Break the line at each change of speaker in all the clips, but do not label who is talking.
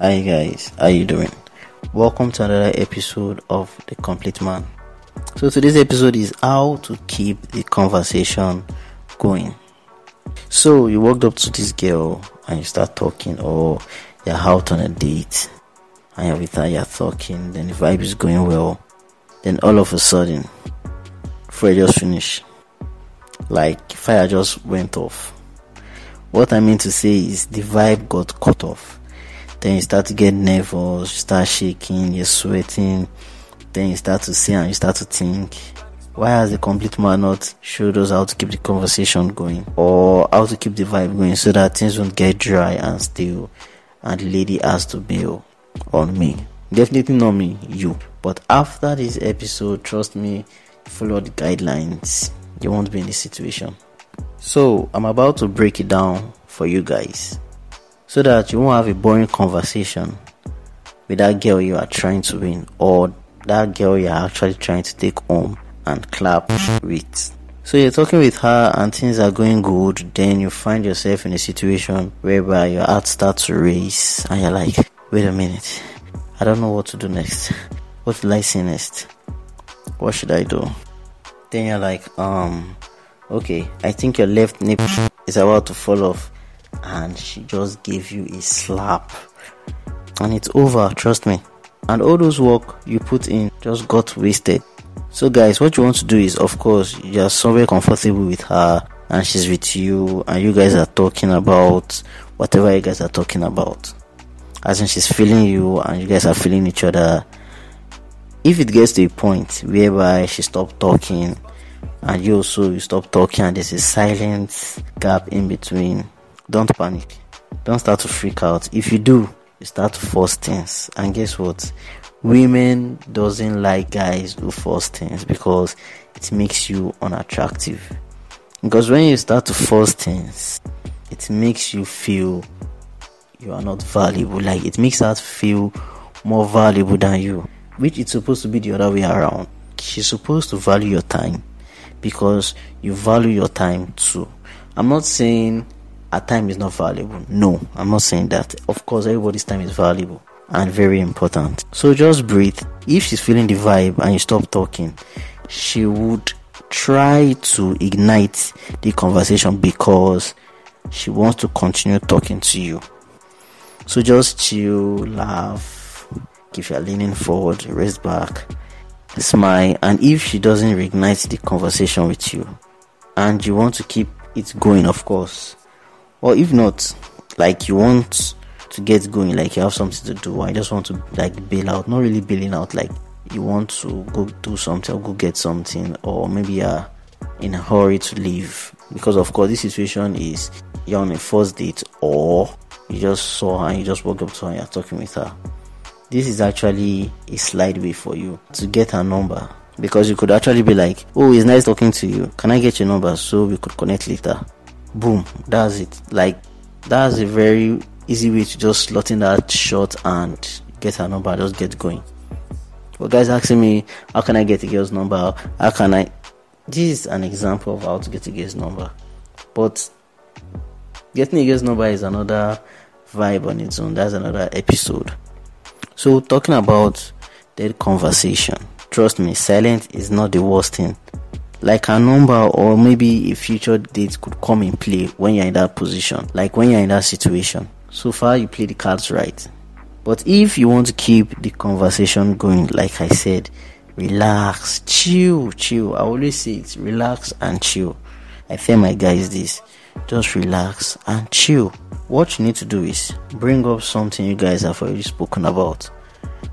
Hi guys, how you doing? Welcome to another episode of The Complete Man. So today's episode is how to keep the conversation going. So you walked up to this girl and you start talking or you're out on a date and you're with her, you're talking, then the vibe is going well. Then all of a sudden, fire just finished. Like fire just went off. What I mean to say is the vibe got cut off then you start to get nervous, you start shaking, you're sweating. Then you start to see and you start to think, why has the complete man not showed us how to keep the conversation going or how to keep the vibe going so that things won't get dry and still and the lady has to bail on me. Definitely not me, you. But after this episode, trust me, follow the guidelines. You won't be in this situation. So I'm about to break it down for you guys so that you won't have a boring conversation with that girl you are trying to win or that girl you are actually trying to take home and clap with. So you're talking with her and things are going good, then you find yourself in a situation whereby your heart starts to race and you're like, wait a minute, I don't know what to do next. What will I say next? What should I do? Then you're like, um, okay, I think your left nip is about to fall off and she just gave you a slap. And it's over trust me. And all those work you put in just got wasted. So guys what you want to do is of course you're somewhere comfortable with her and she's with you and you guys are talking about whatever you guys are talking about. As in she's feeling you and you guys are feeling each other. If it gets to a point whereby she stopped talking and you also you stop talking and there's a silent gap in between don't panic. Don't start to freak out. If you do, you start to force things. And guess what? Women doesn't like guys who force things because it makes you unattractive. Because when you start to force things, it makes you feel you are not valuable. Like it makes us feel more valuable than you. Which it's supposed to be the other way around. She's supposed to value your time because you value your time too. I'm not saying our time is not valuable. No, I'm not saying that. Of course, everybody's time is valuable and very important. So just breathe. If she's feeling the vibe and you stop talking, she would try to ignite the conversation because she wants to continue talking to you. So just chill, laugh, if you're leaning forward, rest back, smile, and if she doesn't reignite the conversation with you and you want to keep it going, of course, or if not, like you want to get going, like you have something to do, I just want to like bail out, not really bailing out, like you want to go do something or go get something, or maybe you're in a hurry to leave. Because of course, this situation is you're on a first date, or you just saw her and you just walk up to her and you're talking with her. This is actually a slide way for you to get her number because you could actually be like, Oh, it's nice talking to you. Can I get your number so we could connect later? Boom, that's it. Like that's a very easy way to just slot in that shot and get her number, just get going. But guys asking me, how can I get a girl's number? How can I? This is an example of how to get a girl's number. But getting a girl's number is another vibe on its own. That's another episode. So talking about that conversation, trust me, silent is not the worst thing like a number or maybe a future date could come in play when you're in that position, like when you're in that situation. So far, you play the cards right. But if you want to keep the conversation going, like I said, relax, chill, chill. I always say it relax and chill. I tell my guys this just relax and chill. What you need to do is bring up something you guys have already spoken about,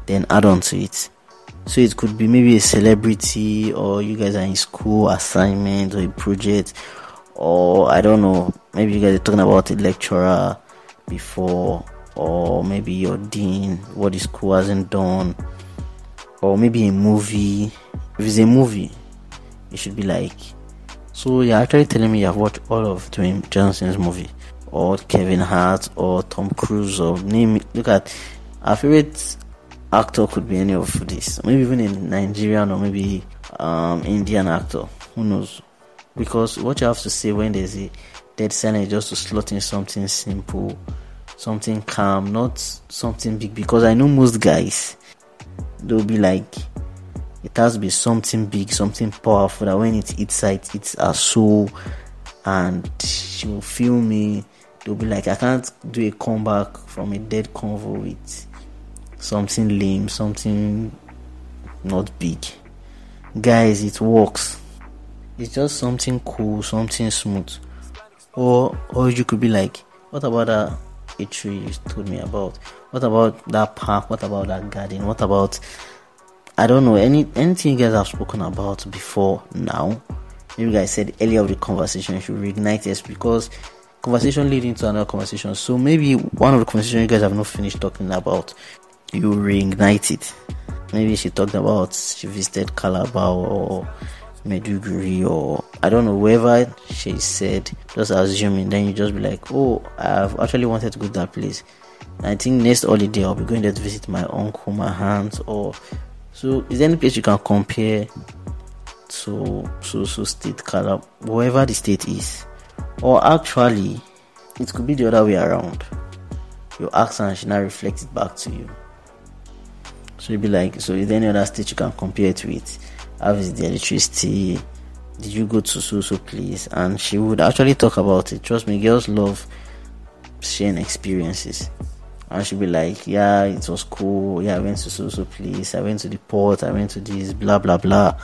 then add on to it so it could be maybe a celebrity, or you guys are in school assignment or a project, or I don't know, maybe you guys are talking about a lecturer before, or maybe your dean, what the school hasn't done, or maybe a movie. If it's a movie, it should be like, so you're actually telling me you have watched all of Dwayne Johnson's movie, or Kevin Hart, or Tom Cruise, or name it. Look at our favorite actor could be any of this. Maybe even a Nigerian or maybe um, Indian actor. Who knows? Because what you have to say when there's a dead silence just to slot in something simple something calm, not something big. Because I know most guys, they'll be like, it has to be something big, something powerful. That when it hits it it's a soul, and she will feel me. They'll be like, I can't do a comeback from a dead convo with something lame, something not big. Guys, it works. It's just something cool, something smooth. Or or you could be like, what about that a tree you told me about? What about that park? What about that garden? What about I don't know any anything you guys have spoken about before now. Maybe guys said earlier of the conversation should reignite it because conversation leading to another conversation. So maybe one of the conversations you guys have not finished talking about, you reignite it. Maybe she talked about she visited Calabar or Maiduguri or I don't know wherever she said. Just assuming, then you just be like, oh, I've actually wanted to go to that place. I think next holiday I'll be going there to visit my uncle, my aunt, or so. Is there any place you can compare to so so state Calabar, wherever the state is, or actually, it could be the other way around. Your accent should now reflect it back to you. So you'd be like, so is there any other state you can compare it with? How is the electricity? Did you go to so so place? And she would actually talk about it. Trust me, girls love sharing experiences. And she'd be like, Yeah, it was cool. Yeah, I went to so so place. I went to the port. I went to this, blah blah blah.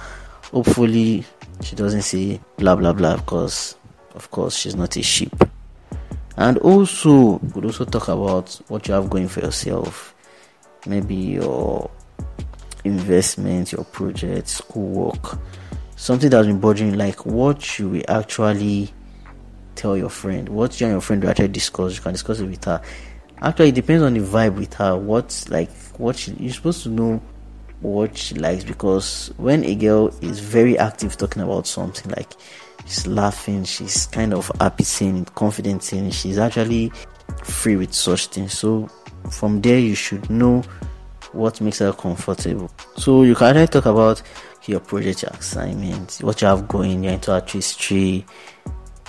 Hopefully, she doesn't say blah blah blah because, of course, she's not a sheep. And also, we would also talk about what you have going for yourself maybe your investment, your project, schoolwork, something that's been bothering you, like what should we actually tell your friend? What you and your friend will actually discuss? You can discuss it with her. Actually, it depends on the vibe with her. What's like what she, you're supposed to know what she likes because when a girl is very active talking about something like she's laughing, she's kind of happy saying, confident saying, she's actually free with such things. So from there you should know what makes her comfortable. So you can talk about your project, your assignment, what you have going, your into artistry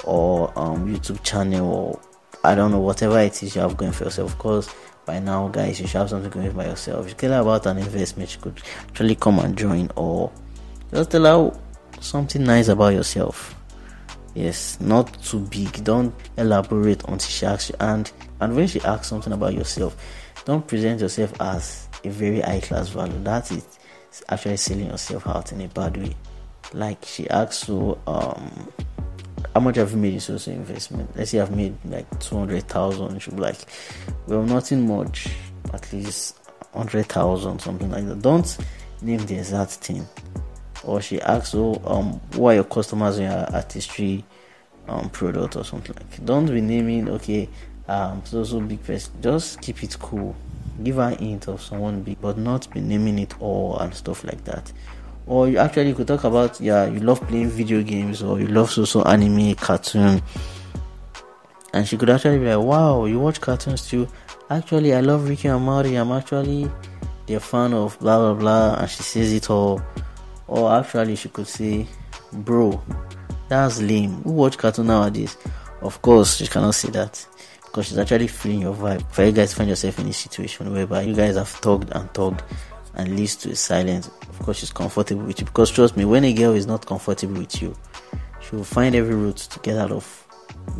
or um, YouTube channel or I don't know, whatever it is you have going for yourself. Of course, by now, guys, you should have something going by yourself. You tell her about an investment, you could actually come and join, or just tell her something nice about yourself. Yes, not too big. Don't elaborate until she asks you. And and when she asks something about yourself, don't present yourself as a very high class value. That is actually selling yourself out in a bad way. Like she asks you, um, how much have you made in social investment? Let's say I've made like two hundred thousand. She'll be like, well, nothing much. At least hundred thousand, something like that. Don't name the exact thing. Or she asks, oh, um, who are your customers in your artistry um product or something like. Don't be naming okay um so so big. Just keep it cool. Give her hint of someone big, but not be naming it all and stuff like that. Or you actually could talk about yeah, you love playing video games or you love so so anime, cartoon. And she could actually be like, Wow, you watch cartoons too? Actually I love Ricky and Morty, I'm actually the fan of blah blah blah and she says it all. Or actually she could say, Bro, that's lame. Who watch cartoon nowadays? Of course, she cannot say that because she's actually feeling your vibe. For you guys find yourself in a situation whereby you guys have talked and talked and leads to a silence, of course, she's comfortable with you. Because trust me, when a girl is not comfortable with you, she will find every route to get out of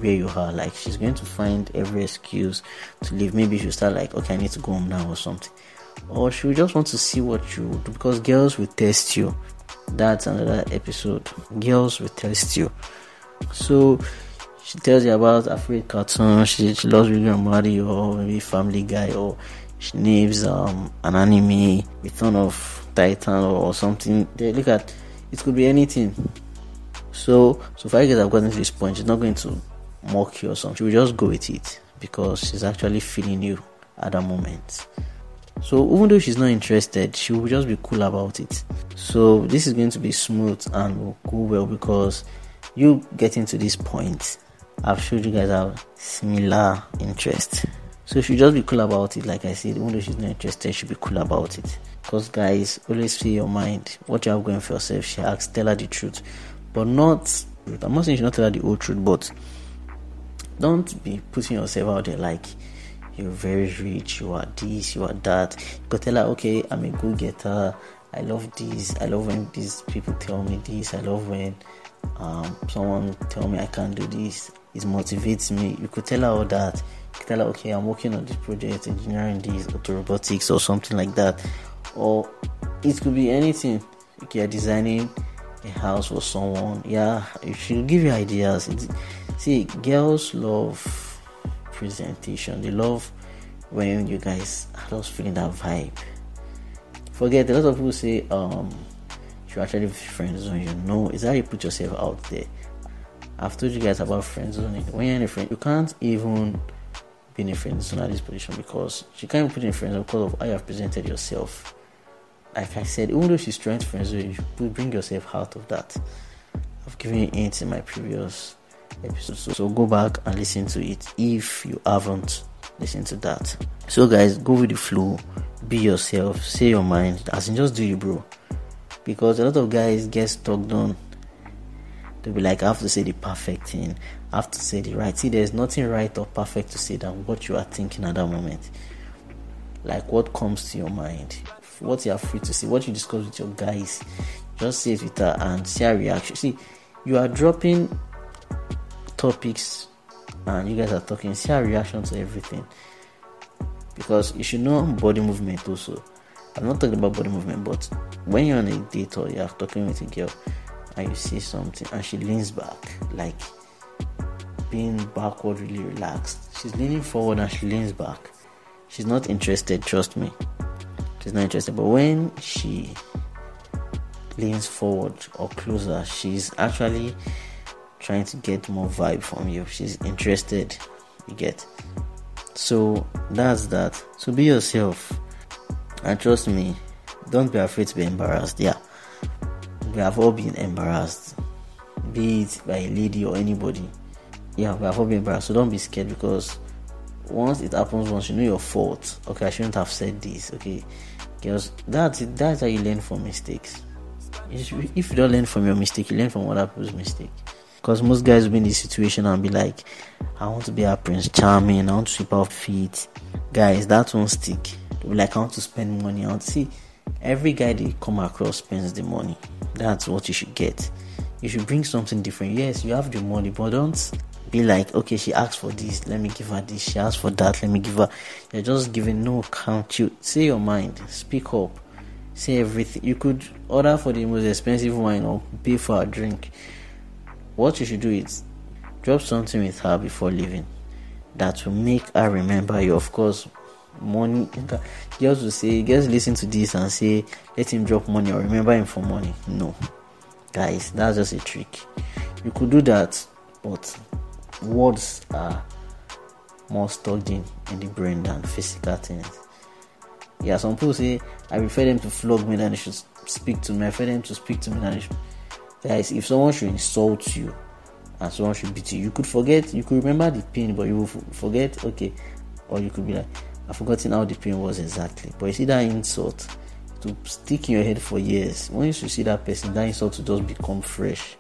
where you are. Like she's going to find every excuse to leave. Maybe she'll start like, okay, I need to go home now or something. Or she will just want to see what you do because girls will test you. That's another episode. Girls will test you. So she tells you about a favorite cartoon. She, she loves reading Mario or maybe Family Guy or she names um, an anime, Return of Titan or something. They look at it could be anything. So so far as I've gotten to this point, she's not going to mock you or something. She will just go with it because she's actually feeling you at that moment. So even though she's not interested, she will just be cool about it. So this is going to be smooth and will go well because you getting to this point, I've showed you guys have similar interest. So she just be cool about it. Like I said, even though she's not interested, she be cool about it. Because guys, always feel your mind. What you have going for yourself. She asks, tell her the truth, but not. I'm not saying she not tell her the whole truth, but don't be putting yourself out there like you're very rich, you are this, you are that. You could tell her, okay, I'm a go getter, I love this. I love when these people tell me this. I love when um, someone tell me I can't do this. It motivates me. You could tell her all that. You could tell her, okay, I'm working on this project, engineering this, auto robotics, or something like that. Or it could be anything. Okay, you're designing a house for someone. Yeah, should give you ideas. See, girls love presentation. They love when you guys are just feeling that vibe. Forget a lot of people say um you actually friend zone you know is how you put yourself out there. I've told you guys about friend zoning. When you're in a friend you can't even be in a friend zone at this position because you can't put in a friend zone because of how you have presented yourself. Like I said, even though she's trying to friend zone, you bring yourself out of that. I've given you hints in my previous episode. So, so go back and listen to it if you haven't listened to that. So guys, go with the flow, be yourself, say your mind, as in just do you bro. Because a lot of guys get stuck down. They'll be like, I have to say the perfect thing, I have to say the right. See, there's nothing right or perfect to say than what you are thinking at that moment. Like what comes to your mind, what you are free to say, what you discuss with your guys. Just say it with her and see her reaction. See, you are dropping topics and you guys are talking, see her reaction to everything. Because you should know body movement also. I'm not talking about body movement, but when you're on a date or you're talking with a girl and you see something and she leans back, like being backward, really relaxed. She's leaning forward and she leans back. She's not interested, trust me. She's not interested. But when she leans forward or closer, she's actually trying to get more vibe from you. She's interested. You get. So that's that. So be yourself. And trust me, don't be afraid to be embarrassed. Yeah. We have all been embarrassed. Be it by a lady or anybody. Yeah, we have all been embarrassed. So don't be scared because once it happens once you know your fault. Okay, I shouldn't have said this. Okay. Because that's. That's how you learn from mistakes. If you don't learn from your mistake, you learn from other people's mistake. Because most guys will be in this situation and be like, I want to be a Prince Charming, I want to sweep off feet. Guys, that won't stick. Be like, I want to spend money. I want to see every guy they come across spends the money. That's what you should get. You should bring something different. Yes, you have the money, but don't be like, okay, she asked for this, let me give her this. She asked for that, let me give her. You're just giving no count. You say your mind, speak up, say everything. You could order for the most expensive wine or pay for a drink what you should do is drop something with her before leaving that will make her remember you. Of course, money. Girls will say, girls listen to this and say, let him drop money or remember him for money. No, guys, that's just a trick. You could do that, but words are more stuck in in the brain than physical things. Yeah, some people say I prefer them to flog me than they should speak to me. I prefer them to speak to me than they should guys if someone should insult you and someone should beat you you could forget you could remember the pain but you will forget okay or you could be like i've forgotten how the pain was exactly but you see that insult to stick in your head for years once you see that person that insult to just become fresh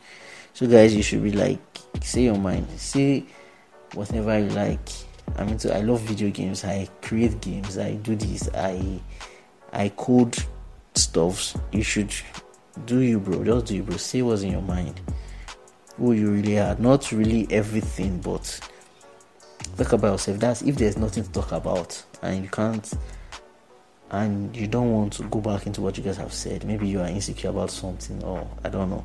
so guys you should be like say your mind say whatever you like i mean so i love video games i create games i do this i i code stuffs you should do you, bro. Just do you, bro. Say what's in your mind. Who you really are. Not really everything, but talk about yourself. That's if there's nothing to talk about and you can't and you don't want to go back into what you guys have said. Maybe you are insecure about something or I don't know.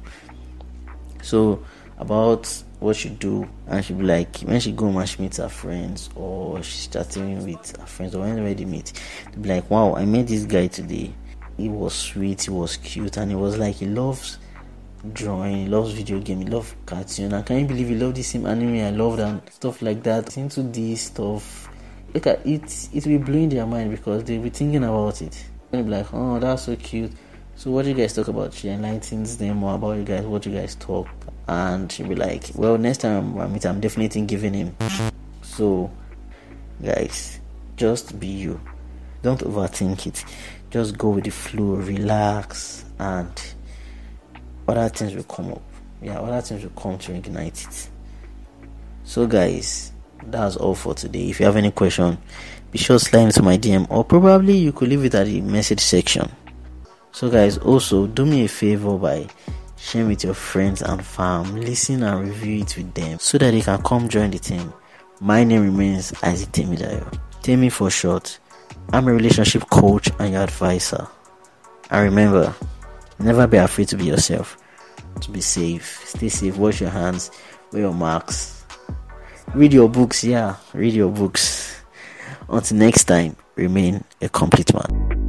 So about what she do and she be like when she go and she meets her friends or she's chatting with her friends or whenever they meet, they be like, Wow, I met this guy today he was sweet, he was cute, and he was like he loves drawing, he loves video game, he loves cartoon. I can't believe he loved the same anime I loved and stuff like that. Into this stuff, look at it. It will be blowing their mind because they'll be thinking about it. They'll be like, oh, that's so cute. So what do you guys talk about? She enlightens them more about you guys, what you guys talk, and she'll be like, well, next time I meet, I'm definitely giving him. So, guys, just be you. Don't overthink it just go with the flow, relax, and other things will come up. Yeah, other things will come to ignite it. So, guys, that's all for today. If you have any question, be sure to slide into my DM or probably you could leave it at the message section. So, guys, also do me a favor by sharing with your friends and fam, listen and review it with them so that they can come join the team. My name remains Isaac Temidayo. Temi for short. I'm a relationship coach and your advisor. And remember, never be afraid to be yourself. To be safe, stay safe, wash your hands, wear your marks, read your books. Yeah, read your books. Until next time, remain a complete man.